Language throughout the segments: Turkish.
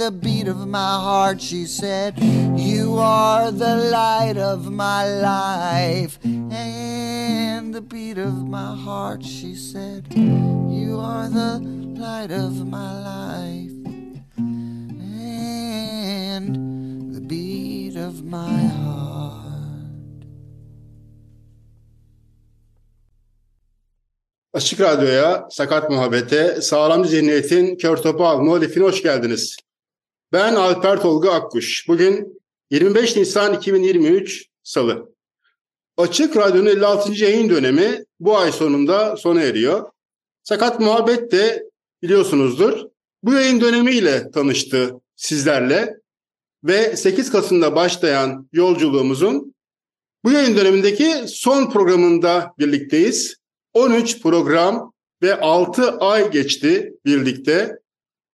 the beat of my heart. She said, You are the light of my life and the beat of my heart. She said, You are the light of my life and the beat of my heart. Açık Radyo'ya, Sakat Muhabbet'e, Sağlam Zihniyet'in Kör Topal muhalifine hoş geldiniz. Ben Alper Tolga Akkuş. Bugün 25 Nisan 2023 Salı. Açık Radyo'nun 56. yayın dönemi bu ay sonunda sona eriyor. Sakat Muhabbet de biliyorsunuzdur. Bu yayın dönemiyle tanıştı sizlerle ve 8 Kasım'da başlayan yolculuğumuzun bu yayın dönemindeki son programında birlikteyiz. 13 program ve 6 ay geçti birlikte.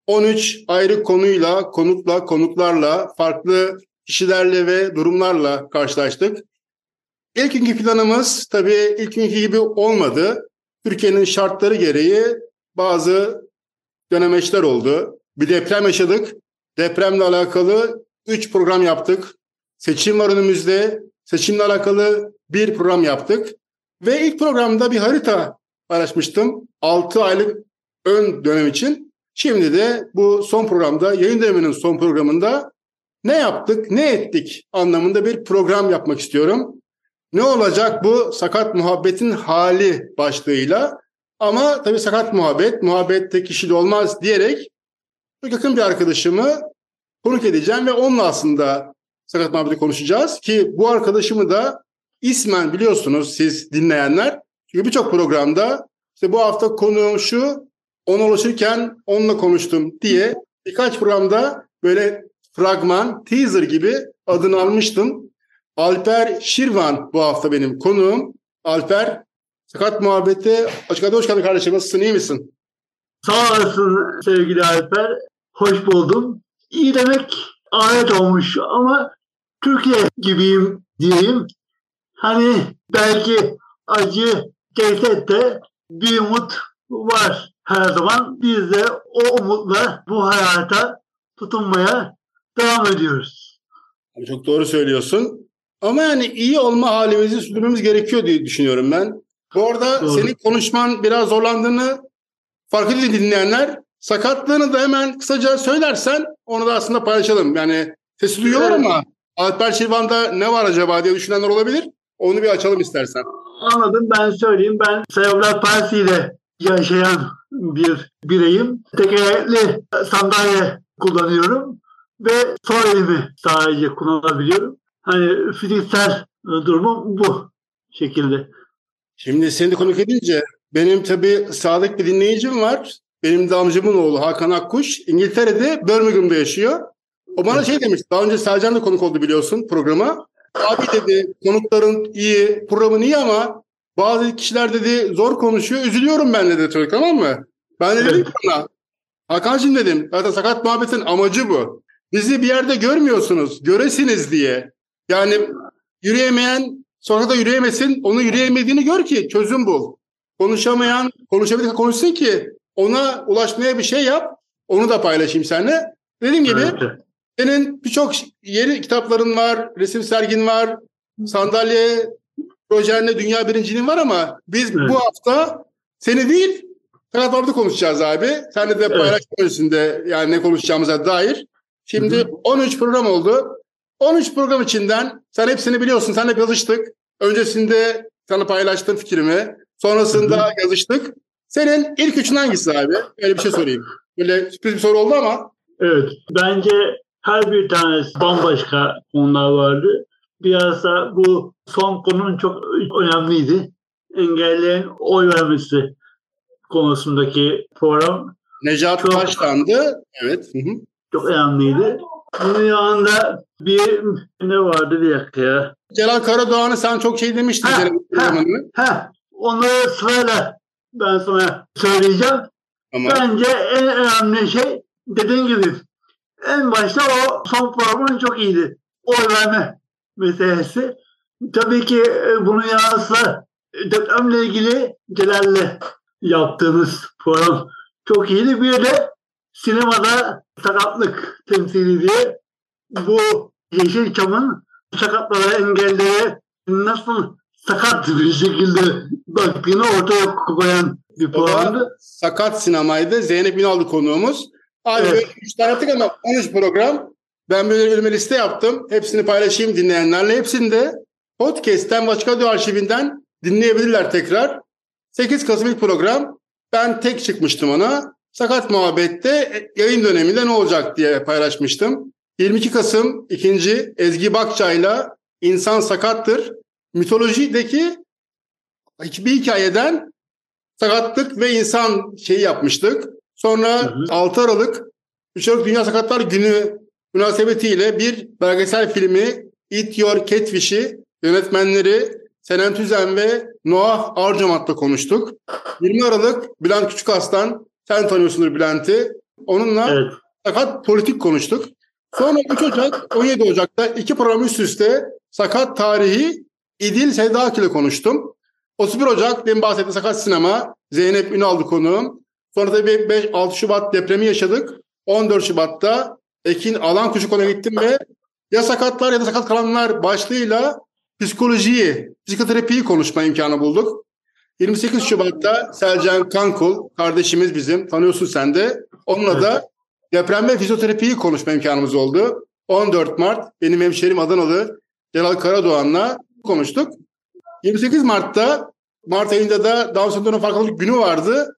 13 ayrı konuyla, konukla, konuklarla, farklı kişilerle ve durumlarla karşılaştık. İlk günkü planımız tabii ilk günkü gibi olmadı. Türkiye'nin şartları gereği bazı dönemeçler oldu. Bir deprem yaşadık. Depremle alakalı 3 program yaptık. Seçim var önümüzde. Seçimle alakalı bir program yaptık. Ve ilk programda bir harita paylaşmıştım. 6 aylık ön dönem için. Şimdi de bu son programda, yayın döneminin son programında ne yaptık, ne ettik anlamında bir program yapmak istiyorum. Ne olacak bu sakat muhabbetin hali başlığıyla. Ama tabii sakat muhabbet, muhabbette kişi de olmaz diyerek çok yakın bir arkadaşımı konuk edeceğim ve onunla aslında sakat muhabbeti konuşacağız. Ki bu arkadaşımı da ismen biliyorsunuz siz dinleyenler. Çünkü birçok programda işte bu hafta konuğum şu, ona ulaşırken onunla konuştum diye birkaç programda böyle fragman, teaser gibi adını almıştım. Alper Şirvan bu hafta benim konuğum. Alper, Sakat Muhabbet'te açık hadi hoş geldin kardeşim. Nasılsın, iyi misin? Sağ olasın sevgili Alper. Hoş buldum. İyi demek ayet olmuş ama Türkiye gibiyim diyeyim. Hani belki acı gelse de bir umut var her zaman. Biz de o umutla bu hayata tutunmaya devam ediyoruz. Çok doğru söylüyorsun. Ama yani iyi olma halimizi sürdürmemiz gerekiyor diye düşünüyorum ben. Bu arada Doğru. senin konuşman biraz zorlandığını fark ediyor dinleyenler. Sakatlığını da hemen kısaca söylersen onu da aslında paylaşalım. Yani sesi duyuyorlar Evet. ama Alper Şirvan'da ne var acaba diye düşünenler olabilir. Onu bir açalım istersen. Anladım ben söyleyeyim. Ben serebral palsiyle yaşayan bir bireyim. Tekerlekli sandalye kullanıyorum ve sol elimi sadece kullanabiliyorum. Hani fiziksel e, durumum bu şekilde. Şimdi seni konuk edince benim tabii sağlık bir dinleyicim var. Benim de amcamın oğlu Hakan Akkuş. İngiltere'de Birmingham'da yaşıyor. O bana şey demiş. Daha önce Selcan da konuk oldu biliyorsun programa. Abi dedi konukların iyi, programın iyi ama bazı kişiler dedi zor konuşuyor. Üzülüyorum ben dedi çocuk tamam mı? Ben de dedim ki ona Hakan'cığım dedim zaten sakat muhabbetin amacı bu. Bizi bir yerde görmüyorsunuz. Göresiniz diye. Yani yürüyemeyen sonra da yürüyemesin. Onu yürüyemediğini gör ki çözüm bul. Konuşamayan konuşabilir konuşsun ki ona ulaşmaya bir şey yap. Onu da paylaşayım seninle. Dediğim gibi Evet. senin birçok yeni kitapların var, resim sergin var, sandalye projenle dünya birinciliğin var ama biz Evet. bu hafta seni değil taraflarda konuşacağız abi. Sen de Evet. paylaşma de yani ne konuşacağımıza dair. Şimdi Hı hı. 13 program oldu. 13 program içinden sen hepsini biliyorsun. Senle yazıştık. Öncesinde sana paylaştım fikrimi. Sonrasında yazıştık. Senin ilk üçün hangisi abi? Öyle bir şey sorayım. Böyle sürpriz bir soru oldu ama. Evet. Bence her bir tanesi bambaşka konular vardı. Da bu son konunun çok önemliydi. Engellerin oy vermesi konusundaki program Necat Çok- Taştan'dı. Evet. Hı hı. çok önemliydi. Bunun yanında bir ne vardı bir dakika ya. Celal Karadoğan'ı sen çok şey demiştin. Ha, ha. Heh, onları sırayla ben sana söyleyeceğim. Ama Bence en önemli şey dediğin gibi en başta o son programın çok iyiydi. Oy verme meselesi. Tabii ki e, bunun yanı sıra e, depremle ilgili Celal'le yaptığımız program çok iyiydi. Bir de sinemada sakatlık temsili diye bu Yeşilçam'ın sakatlara, engellere nasıl sakat bir şekilde baktığını ortaya koyan bir programdı. sakat sinemaydı. Zeynep Ünal'dı konuğumuz. Abi Evet. böyle üç tane yaptık ama 13 program. Ben böyle önüme liste yaptım. Hepsini paylaşayım dinleyenlerle. Hepsini de podcast'ten, Başka Radyo arşivinden dinleyebilirler tekrar. 8 Kasım ilk program. Ben tek çıkmıştım ona. Sakat Muhabbet'te yayın döneminde ne olacak diye paylaşmıştım. 22 Kasım ikinci Ezgi Bakçay'la İnsan Sakattır. Mitolojideki bir hikayeden sakatlık ve insan şeyi yapmıştık. Sonra Hı hı. 6 Aralık 3 Aralık Dünya Sakatlar Günü münasebetiyle bir belgesel filmi Eat Your Catfish'i yönetmenleri Senem Tüzen ve Noah Arcamat'la konuştuk. 20 Aralık Bülent Küçükaslan, sen tanıyorsundur Bülent'i. Onunla Evet. sakat politik konuştuk. Sonra 3 Ocak, 17 Ocak'ta iki program üst üste sakat tarihi İdil Sevdaki ile konuştum. 31 Ocak demin bahsettiğim sakat sinema Zeynep Ünal'dı konuğum. Sonra tabii 5, 6 Şubat depremi yaşadık. 14 Şubat'ta Ekin Alan Kuşu konuya gittim ve ya sakatlar ya da sakat kalanlar başlığıyla psikolojiyi, psikoterapiyi konuşma imkanı bulduk. 28 Şubat'ta Selcan Kankul, kardeşimiz bizim, tanıyorsun sen de. Onunla da deprem ve fizyoterapiyi konuşma imkanımız oldu. 14 Mart benim hemşerim Adanalı Celal Karadoğan'la konuştuk. 28 Mart'ta Mart ayında da Down sendromu farkındalık günü vardı.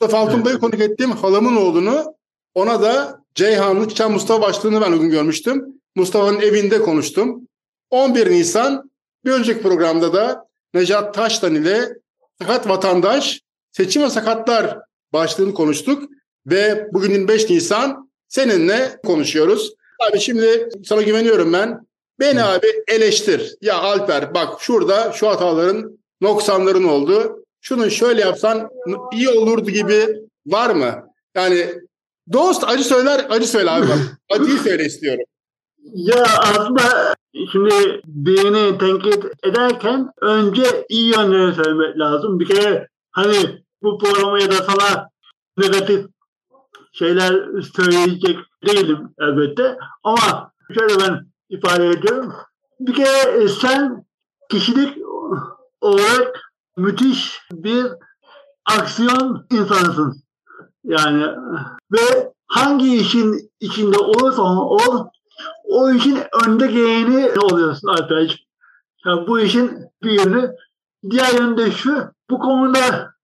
Mustafa Altunbay'ı konuk ettim. Halamın oğlunu. Ona da Ceyhanlı Çiçen Mustafa başlığını ben o gün görmüştüm. Mustafa'nın evinde konuştum. 11 Nisan bir önceki programda da Necat Taştan ile Sakat Vatandaş Seçim ve Sakatlar başlığını konuştuk. Ve bugün 25 Nisan seninle konuşuyoruz. Abi şimdi sana güveniyorum ben. Beni abi eleştir. Ya Alper bak şurada şu hataların noksanların oldu. Şunu şöyle yapsan iyi olurdu gibi var mı? Yani dost acı söyler acı söyle abi. Acıyı söyle istiyorum. Ya aslında şimdi birini tenkit ederken önce iyi yönlerini söylemek lazım. Bir kere hani bu programı ya da sana negatif şeyler söyleyecek değilim elbette. Ama şöyle ben ifade ediyorum. Bir kere e, sen kişilik olarak müthiş bir aksiyon insanısın. Yani ve hangi işin içinde olursan ol o işin önde geleni oluyorsun Alper'ciğim. Yani bu işin bir yönü. Diğer yönü de şu. Bu konuda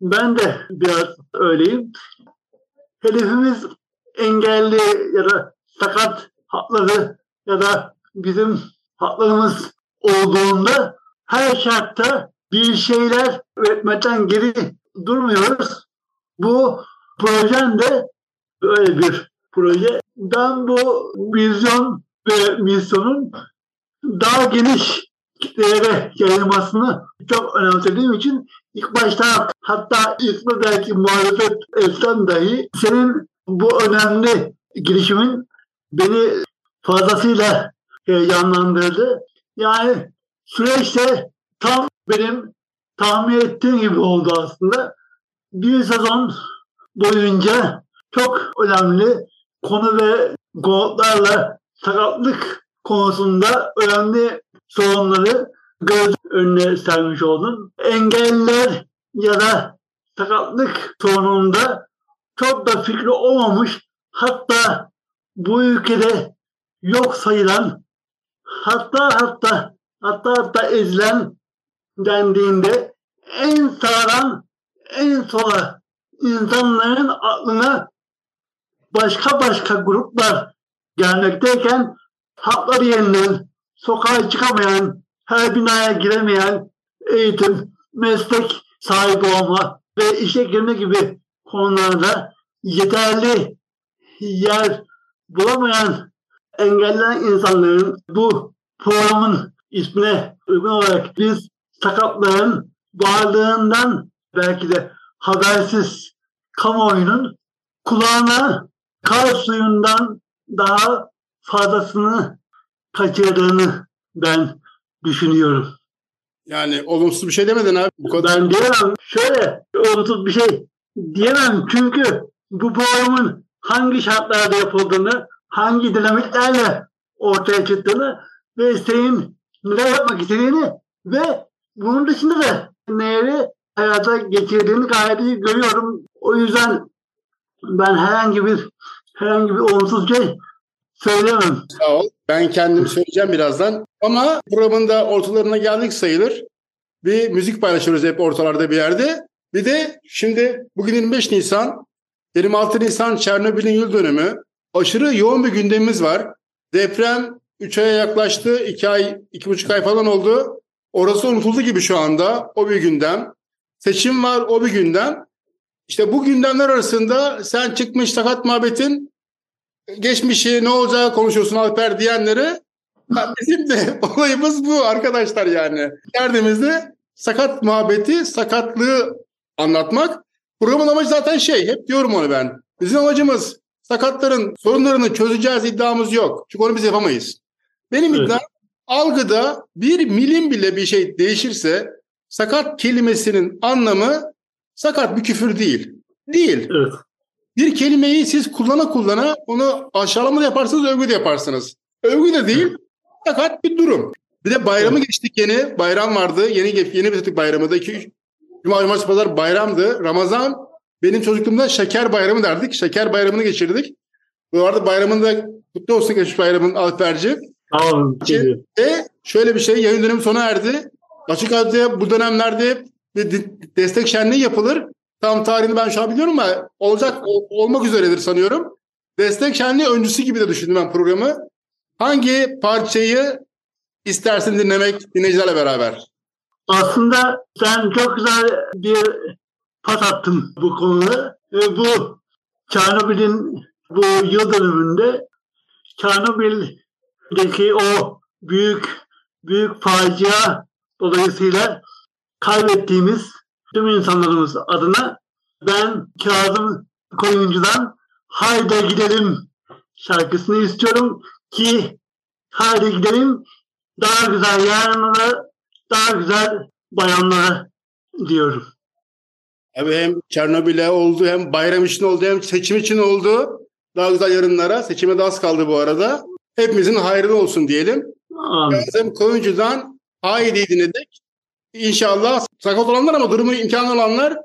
ben de biraz öyleyim. Hedefimiz engelli ya da sakat hakları ya da bizim haklarımız olduğunda her şartta bir şeyler üretmekten geri durmuyoruz. Bu projen de böyle bir proje. Ben bu vizyon ve misyonun daha geniş kitlelere yayılmasını çok önemsediğim için ilk başta hatta ismi belki muhalefet etsem dahi senin bu önemli girişimin beni fazlasıyla heyecanlandırdı. Yani süreçte tam benim tahmin ettiğim gibi oldu aslında. Bir sezon boyunca çok önemli konu ve konutlarla sakatlık konusunda önemli sorunları göz önüne sermiş oldun. Engeller ya da sakatlık sorununda çok da fikri olmamış hatta bu ülkede yok sayılan hatta hatta hatta hatta ezilen dendiğinde en sağdan en sola insanların aklına başka başka gruplar gelmekteyken hakları yeniden sokağa çıkamayan, her binaya giremeyen eğitim, meslek sahibi olma ve işe girme gibi konularda yeterli yer bulamayan engellenen insanların bu programın ismine uygun olarak biz sakatların varlığından belki de habersiz kamuoyunun kulağına kar suyundan daha fazlasını kaçırdığını ben düşünüyorum. Yani olumsuz bir şey demedin abi. Bu kadar. Ben diyemem. Şöyle olumsuz bir şey diyemem. Çünkü bu programın hangi şartlarda yapıldığını, hangi dinamiklerle ortaya çıktığını ve senin neler yapmak istediğini ve bunun dışında da neleri hayata geçirdiğini gayet iyi görüyorum. O yüzden ben herhangi bir herhangi bir olumsuz şey söyleyemem. Sağ ol. Ben kendim söyleyeceğim birazdan. Ama programın da ortalarına geldik sayılır. Bir müzik paylaşıyoruz hep ortalarda bir yerde. Bir de şimdi bugün 25 Nisan, 26 Nisan Çernobil'in yıl dönümü. Aşırı yoğun bir gündemimiz var. Deprem 3 aya yaklaştı. 2 ay, 2,5 ay falan oldu. Orası unutuldu gibi şu anda. O bir gündem. Seçim var, o bir gündem. İşte bu gündemler arasında sen çıkmış sakat muhabbetin geçmişi ne olacağı konuşuyorsun Alper diyenleri bizim de olayımız bu arkadaşlar yani. Derdimiz de sakat muhabbeti, sakatlığı anlatmak. Programın amacı zaten şey, hep diyorum onu ben. Bizim amacımız sakatların sorunlarını çözeceğiz iddiamız yok. Çünkü onu biz yapamayız. Benim Evet. iddiam algıda bir milim bile bir şey değişirse sakat kelimesinin anlamı sakat bir küfür değil. Değil. Evet. Bir kelimeyi siz kullana kullana onu aşağılama da yaparsınız, övgü de yaparsınız. Övgü de değil, fakat bir durum. Bir de bayramı geçtik yeni. Bayram vardı. Yeni yeni bitirdik bayramı da. 2 3 Cuma, Cumartesi, Pazar bayramdı. Ramazan benim çocukluğumda şeker bayramı derdik. Şeker bayramını geçirdik. Bu arada bayramında kutlu olsun geçmiş bayramın Alperci. Tamam. Ve şöyle bir şey yayın dönemi sona erdi. Açık Radyo'ya bu dönemlerde destek şenliği yapılır. Tam tarihini ben şu an biliyorum ama olacak ol- olmak üzeredir sanıyorum. Destek şenliği öncüsü gibi de düşündüm ben programı. Hangi parçayı istersin dinlemek dinleyicilerle beraber? Aslında sen çok güzel bir pas attın bu konuda. Ve bu Çernobil'in bu yıl dönümünde Çernobil'deki o büyük büyük facia dolayısıyla kaybettiğimiz tüm insanlarımız adına ben Kazım Koyuncu'dan Haydi Gidelim şarkısını istiyorum ki Haydi Gidelim daha güzel yarınlara daha güzel bayanlara diyorum. Abi hem Çernobil'e oldu hem bayram için oldu hem seçim için oldu. Daha güzel yarınlara. Seçime de az kaldı bu arada. Hepimizin hayrına olsun diyelim. Kazım Koyuncu'dan Haydi'yi dinledik. İnşallah sakat olanlar ama durumu imkanı olanlar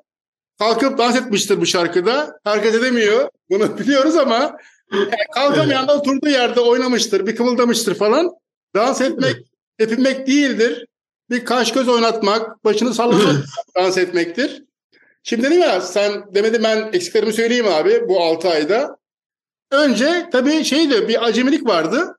kalkıp dans etmiştir bu şarkıda. Herkes edemiyor. Bunu biliyoruz ama yani kalkamayan da oturduğu yerde oynamıştır. Bir kımıldamıştır falan. Dans etmek, tepinmek değildir. Bir kaş göz oynatmak, başını sallamak dans etmektir. Şimdi dedim ya sen demedi ben eksiklerimi söyleyeyim abi bu 6 ayda. Önce tabii şeydi bir acemilik vardı.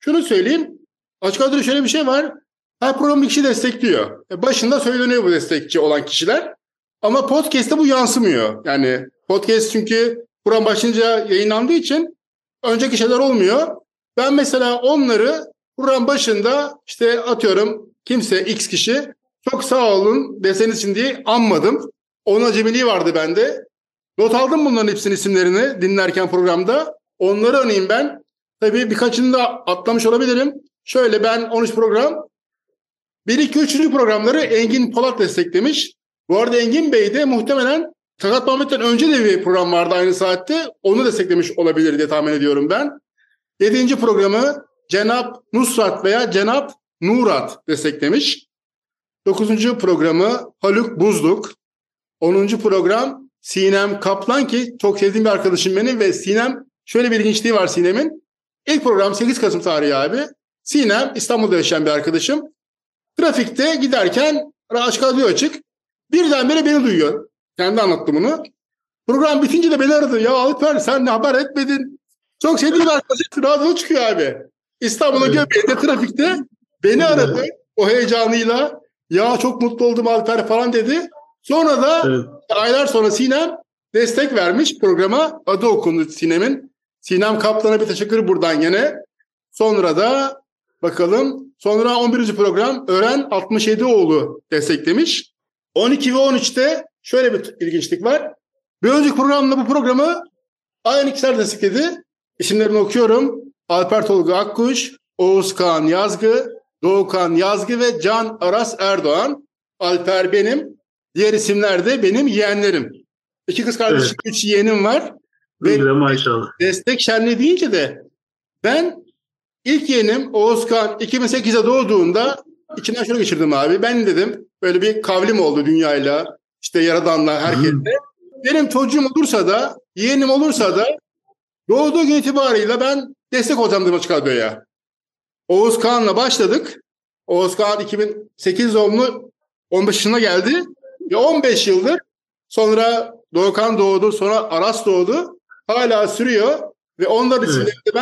Şunu söyleyeyim. Açık Radyo'da şöyle bir şey var. Her program kişi destekliyor. E, Başında söyleniyor bu destekçi olan kişiler. Ama podcast'te bu yansımıyor. Yani podcast çünkü program başlayınca yayınlandığı için önceki şeyler olmuyor. Ben mesela onları program başında işte atıyorum kimse X kişi çok sağ olun deseniz için diye anmadım. Onun acemiliği vardı bende. Not aldım bunların hepsinin isimlerini dinlerken programda. Onları örneğin ben. Tabii birkaçını da atlamış olabilirim. Şöyle ben 13 program. 1, 2, 3. programları Engin Polat desteklemiş. Bu arada Engin Bey de muhtemelen Sakat Muhammed'den önce de bir program vardı aynı saatte. Onu desteklemiş olabilir diye tahmin ediyorum ben. 7. programı Cenap Nusrat veya Cenap Nurat desteklemiş. 9. programı Haluk Buzluk. 10. program Sinem Kaplan ki çok sevdiğim bir arkadaşım benim ve Sinem şöyle bir ilginçliği var Sinem'in. İlk program 8 Kasım tarihi abi. Sinem İstanbul'da yaşayan bir arkadaşım. Trafikte giderken Açık radyo açık. Birdenbire beni duyuyor. Kendi anlattı bunu. Program bitince de beni aradı. Ya Alper sen ne haber etmedin? Çok sevdiğim arkadaşım radyo çıkıyor abi. İstanbul'a göbeğinde trafikte beni aradı. O heyecanıyla. Ya çok mutlu oldum Alper falan dedi. Sonra da Evet. aylar sonra Sinem destek vermiş programa. Adı okundu Sinem'in. Sinem Kaplan'a bir teşekkür buradan gene. Sonra da bakalım. Sonra 11. program Öğren 67 oğlu desteklemiş. 12 ve 13'te şöyle bir ilginçlik var. Bir önceki programla bu programı aynı kişiler destekledi. İsimlerini okuyorum. Alper Tolga Akkuş, Oğuz Kağan Yazgı, Doğukan Yazgı ve Can Aras Erdoğan. Alper benim. Diğer isimler de benim yeğenlerim. İki kız kardeşim, üç yeğenim var. Ve maşallah. destek şenliği deyince de ben ilk yeğenim Oğuzkan 2008'de doğduğunda içinden şunu geçirdim abi. Ben dedim böyle bir kavlim oldu dünyayla işte yaradanla herkesle. Benim çocuğum olursa da yeğenim olursa da doğduğu gün itibarıyla ben destek olacağım dedim açık radyoya. Oğuz Kağan'la başladık. Oğuz Kağan 2008 doğumlu 15 yaşına geldi. Ve 15 yıldır sonra Doğukan doğdu sonra Aras doğdu. Hala sürüyor ve onların Evet. isimlerini de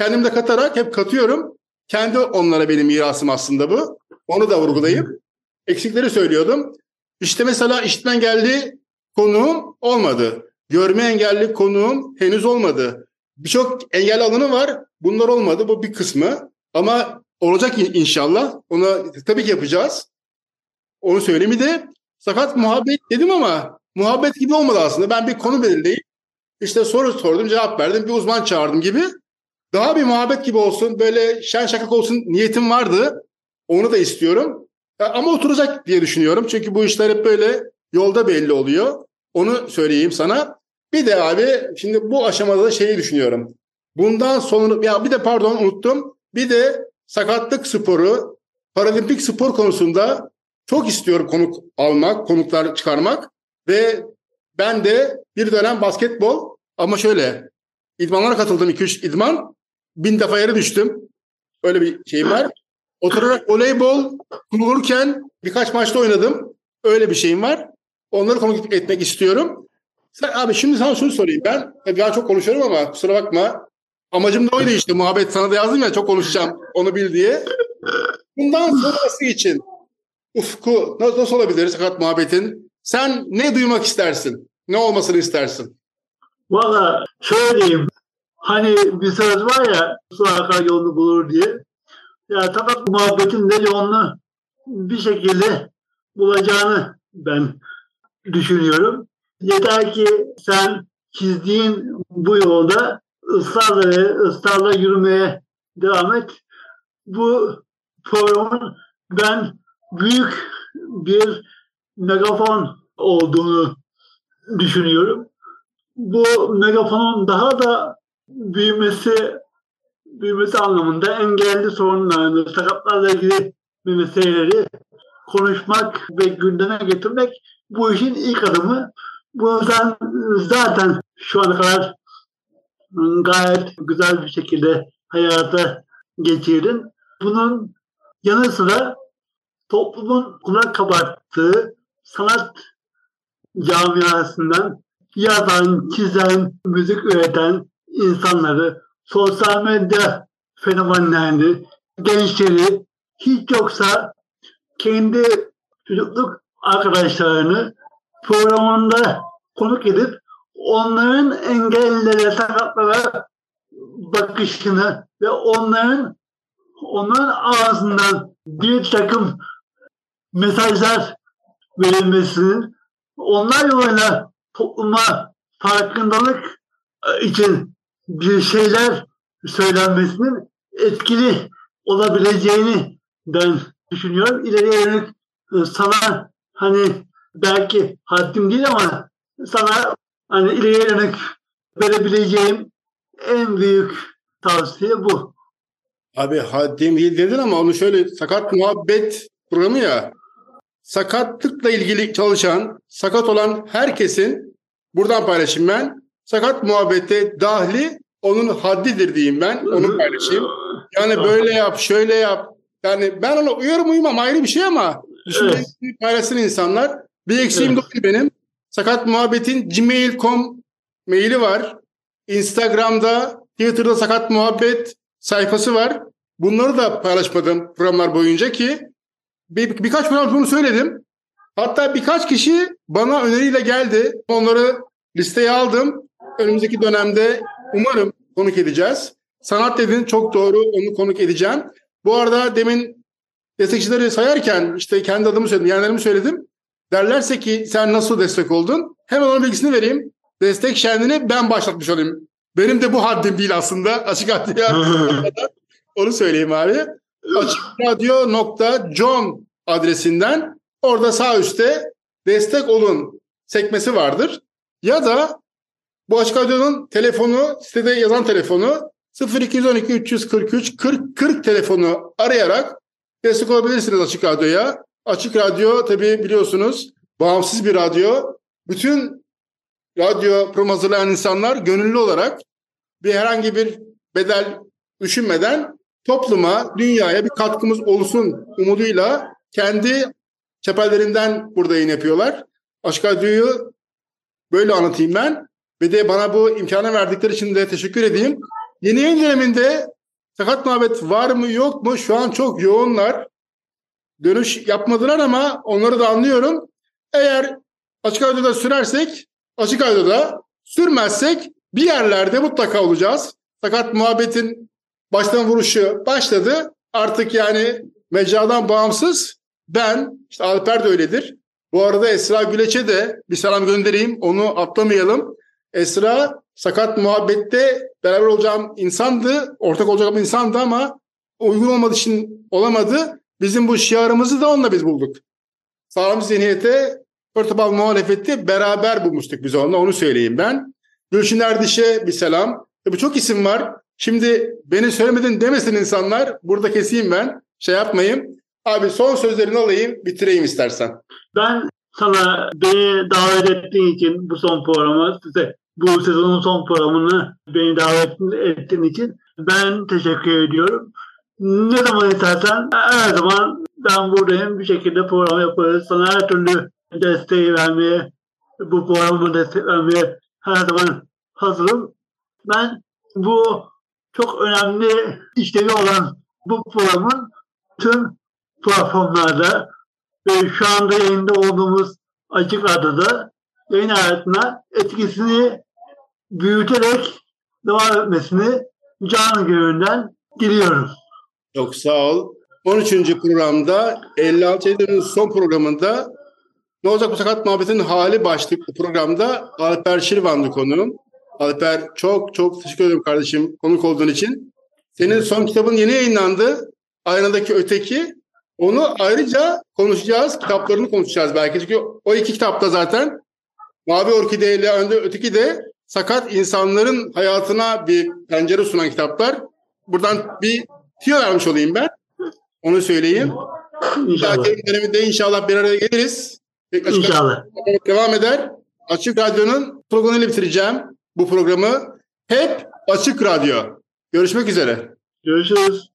ben kendimde katarak hep katıyorum. Kendi onlara benim mirasım aslında bu. Onu da vurgulayıp eksikleri söylüyordum. İşte mesela işitmen geldi konuğum olmadı. Görme engelli konuğum henüz olmadı. Birçok engelli alanı var. Bunlar olmadı. Bu bir kısmı. Ama olacak in- inşallah. Onu tabii ki yapacağız. Onu söyleyeyim. Bir de sakat muhabbet dedim ama muhabbet gibi olmadı aslında. Ben bir konu belirleyip işte soru sordum, cevap verdim. Bir uzman çağırdım gibi. Daha bir muhabbet gibi olsun, böyle şen şakak olsun niyetim vardı. Onu da istiyorum. Ya Ama oturacak diye düşünüyorum. Çünkü bu işler hep böyle yolda belli oluyor. Onu söyleyeyim sana. Bir de abi şimdi bu aşamada da şeyi düşünüyorum. Bundan sonra ya bir de pardon unuttum. Bir de sakatlık sporu, paralimpik spor konusunda çok istiyorum konuk almak, konuklar çıkarmak ve ben de bir dönem basketbol ama şöyle idmanlara katıldım 2-3 idman. Bin defa yere düştüm. Öyle bir şeyim var. Oturarak voleybol kurulurken birkaç maçta oynadım. Öyle bir şeyim var. Onları konuk etmek istiyorum. Sen, abi şimdi sana şunu sorayım ben. Ben çok konuşuyorum ama kusura bakma. Amacım da oydu işte. Muhabbet sana da yazdım ya çok konuşacağım. Onu bil diye. Bundan sonrası için ufku nasıl, nasıl olabilir sakat muhabbetin? Sen ne duymak istersin? Ne olmasını istersin? Valla şöyle diyeyim. Hani bir söz var ya su akar yolunu bulur diye. Ya tabak muhabbetin de yolunu bir şekilde bulacağını ben düşünüyorum. Yeter ki sen çizdiğin bu yolda ısrarla ve ısrarla yürümeye devam et. Bu programın ben büyük bir megafon olduğunu düşünüyorum bu megafonun daha da büyümesi büyümesi anlamında engelli sorunlarını, sakatlarla ilgili meseleleri konuşmak ve gündeme getirmek bu işin ilk adımı. Bunu sen zaten şu ana kadar gayet güzel bir şekilde hayata geçirdin. Bunun yanı sıra toplumun kulak kabarttığı sanat camiasından yazan, çizen, müzik üreten insanları, sosyal medya fenomenlerini, gençleri hiç yoksa kendi çocukluk arkadaşlarını programında konuk edip onların engellilere, sakatlara bakışını ve onların onların ağzından bir takım mesajlar verilmesini onlar yoluyla topluma farkındalık e, için bir şeyler söylenmesinin etkili olabileceğini ben düşünüyorum. İleriye yönelik e, sana hani belki haddim değil ama sana hani ileriye yönelik verebileceğim en büyük tavsiye bu. Abi haddim değil dedin ama onu şöyle sakat muhabbet programı ya. Sakatlıkla ilgili çalışan, sakat olan herkesin buradan paylaşayım ben. Sakat muhabbete dahli onun haddidir diyeyim ben. Onu paylaşayım. Yani böyle yap, şöyle yap. Yani ben ona uyarım uyumam ayrı bir şey ama düşünceleri paylaşsın insanlar. Bir eksiğim Evet. evet. benim. Sakat Muhabbet'in gmail.com maili var. Instagram'da, Twitter'da Sakat Muhabbet sayfası var. Bunları da paylaşmadım programlar boyunca ki bir, birkaç program bunu söyledim. Hatta birkaç kişi bana öneriyle geldi. Onları listeye aldım. Önümüzdeki dönemde umarım konuk edeceğiz. Sanat dedin çok doğru onu konuk edeceğim. Bu arada demin destekçileri sayarken işte kendi adımı söyledim, yerlerimi söyledim. Derlerse ki sen nasıl destek oldun? Hemen onun bilgisini vereyim. Destek şenliğini ben başlatmış olayım. Benim de bu haddim değil aslında. Açık haddiye onu söyleyeyim abi. Açıkradyo.com adresinden orada sağ üstte destek olun sekmesi vardır. Ya da bu Açık Radyo'nun telefonu, sitede yazan telefonu 0212 343 40 40 telefonu arayarak destek olabilirsiniz Açık Radyo'ya. Açık Radyo tabii biliyorsunuz bağımsız bir radyo. Bütün radyo program hazırlayan insanlar gönüllü olarak bir herhangi bir bedel düşünmeden topluma, dünyaya bir katkımız olsun umuduyla kendi çepellerinden burada yayın yapıyorlar. Açık Radyo'yu böyle anlatayım ben. Ve de bana bu imkanı verdikleri için de teşekkür edeyim. Yeni yayın döneminde sakat muhabbet var mı yok mu? Şu an çok yoğunlar. Dönüş yapmadılar ama onları da anlıyorum. Eğer açık radyoda sürersek açık radyoda sürmezsek bir yerlerde mutlaka olacağız. Sakat muhabbetin baştan vuruşu başladı. Artık yani mecradan bağımsız ben, işte Alper de öyledir. Bu arada Esra Güleç'e de bir selam göndereyim. Onu atlamayalım. Esra sakat muhabbette beraber olacağım insandı. Ortak olacağım insandı ama uygun olmadığı için olamadı. Bizim bu şiarımızı da onunla biz bulduk. Sağlam zihniyete, portabal muhalefeti beraber bulmuştuk biz onunla. Onu söyleyeyim ben. Gülşin Erdiş'e bir selam. E çok isim var. Şimdi beni söylemedin demesin insanlar. Burada keseyim ben. Şey yapmayayım. Abi son sözlerini alayım. Bitireyim istersen. Ben sana beni davet ettiğin için bu son programa size bu sezonun son programını beni davet ettiğin için ben teşekkür ediyorum. Ne zaman istersen her zaman ben buradayım. Bir şekilde program yaparız. Sana her türlü desteği vermeye, bu programı destek vermeye her zaman hazırım. Ben bu çok önemli işlevi olan bu programın tüm platformlarda ve şu anda yayında olduğumuz Açık Radyo'da yayın hayatına etkisini büyüterek devam etmesini canı gönülden diliyorum. Çok sağ ol. 13. programda 56 Eylül'ün son programında Ne olacak bu sakat muhabbetin hali başlıklı programda Alper Şirvan'dı konuğum. Alper çok çok teşekkür ederim kardeşim konuk olduğun için. Senin son kitabın yeni yayınlandı. Aynadaki Öteki. Onu ayrıca konuşacağız. Kitaplarını konuşacağız belki. Çünkü o iki kitapta zaten Mavi Orkide ile Önde Öteki de sakat insanların hayatına bir pencere sunan kitaplar. Buradan bir tiyo vermiş olayım ben. Onu söyleyeyim. İnşallah. Döneminde inşallah bir araya geliriz. Açık İnşallah. Devam eder. Açık Radyo'nun sloganıyla bitireceğim bu programı. Hep Açık Radyo. Görüşmek üzere. Görüşürüz.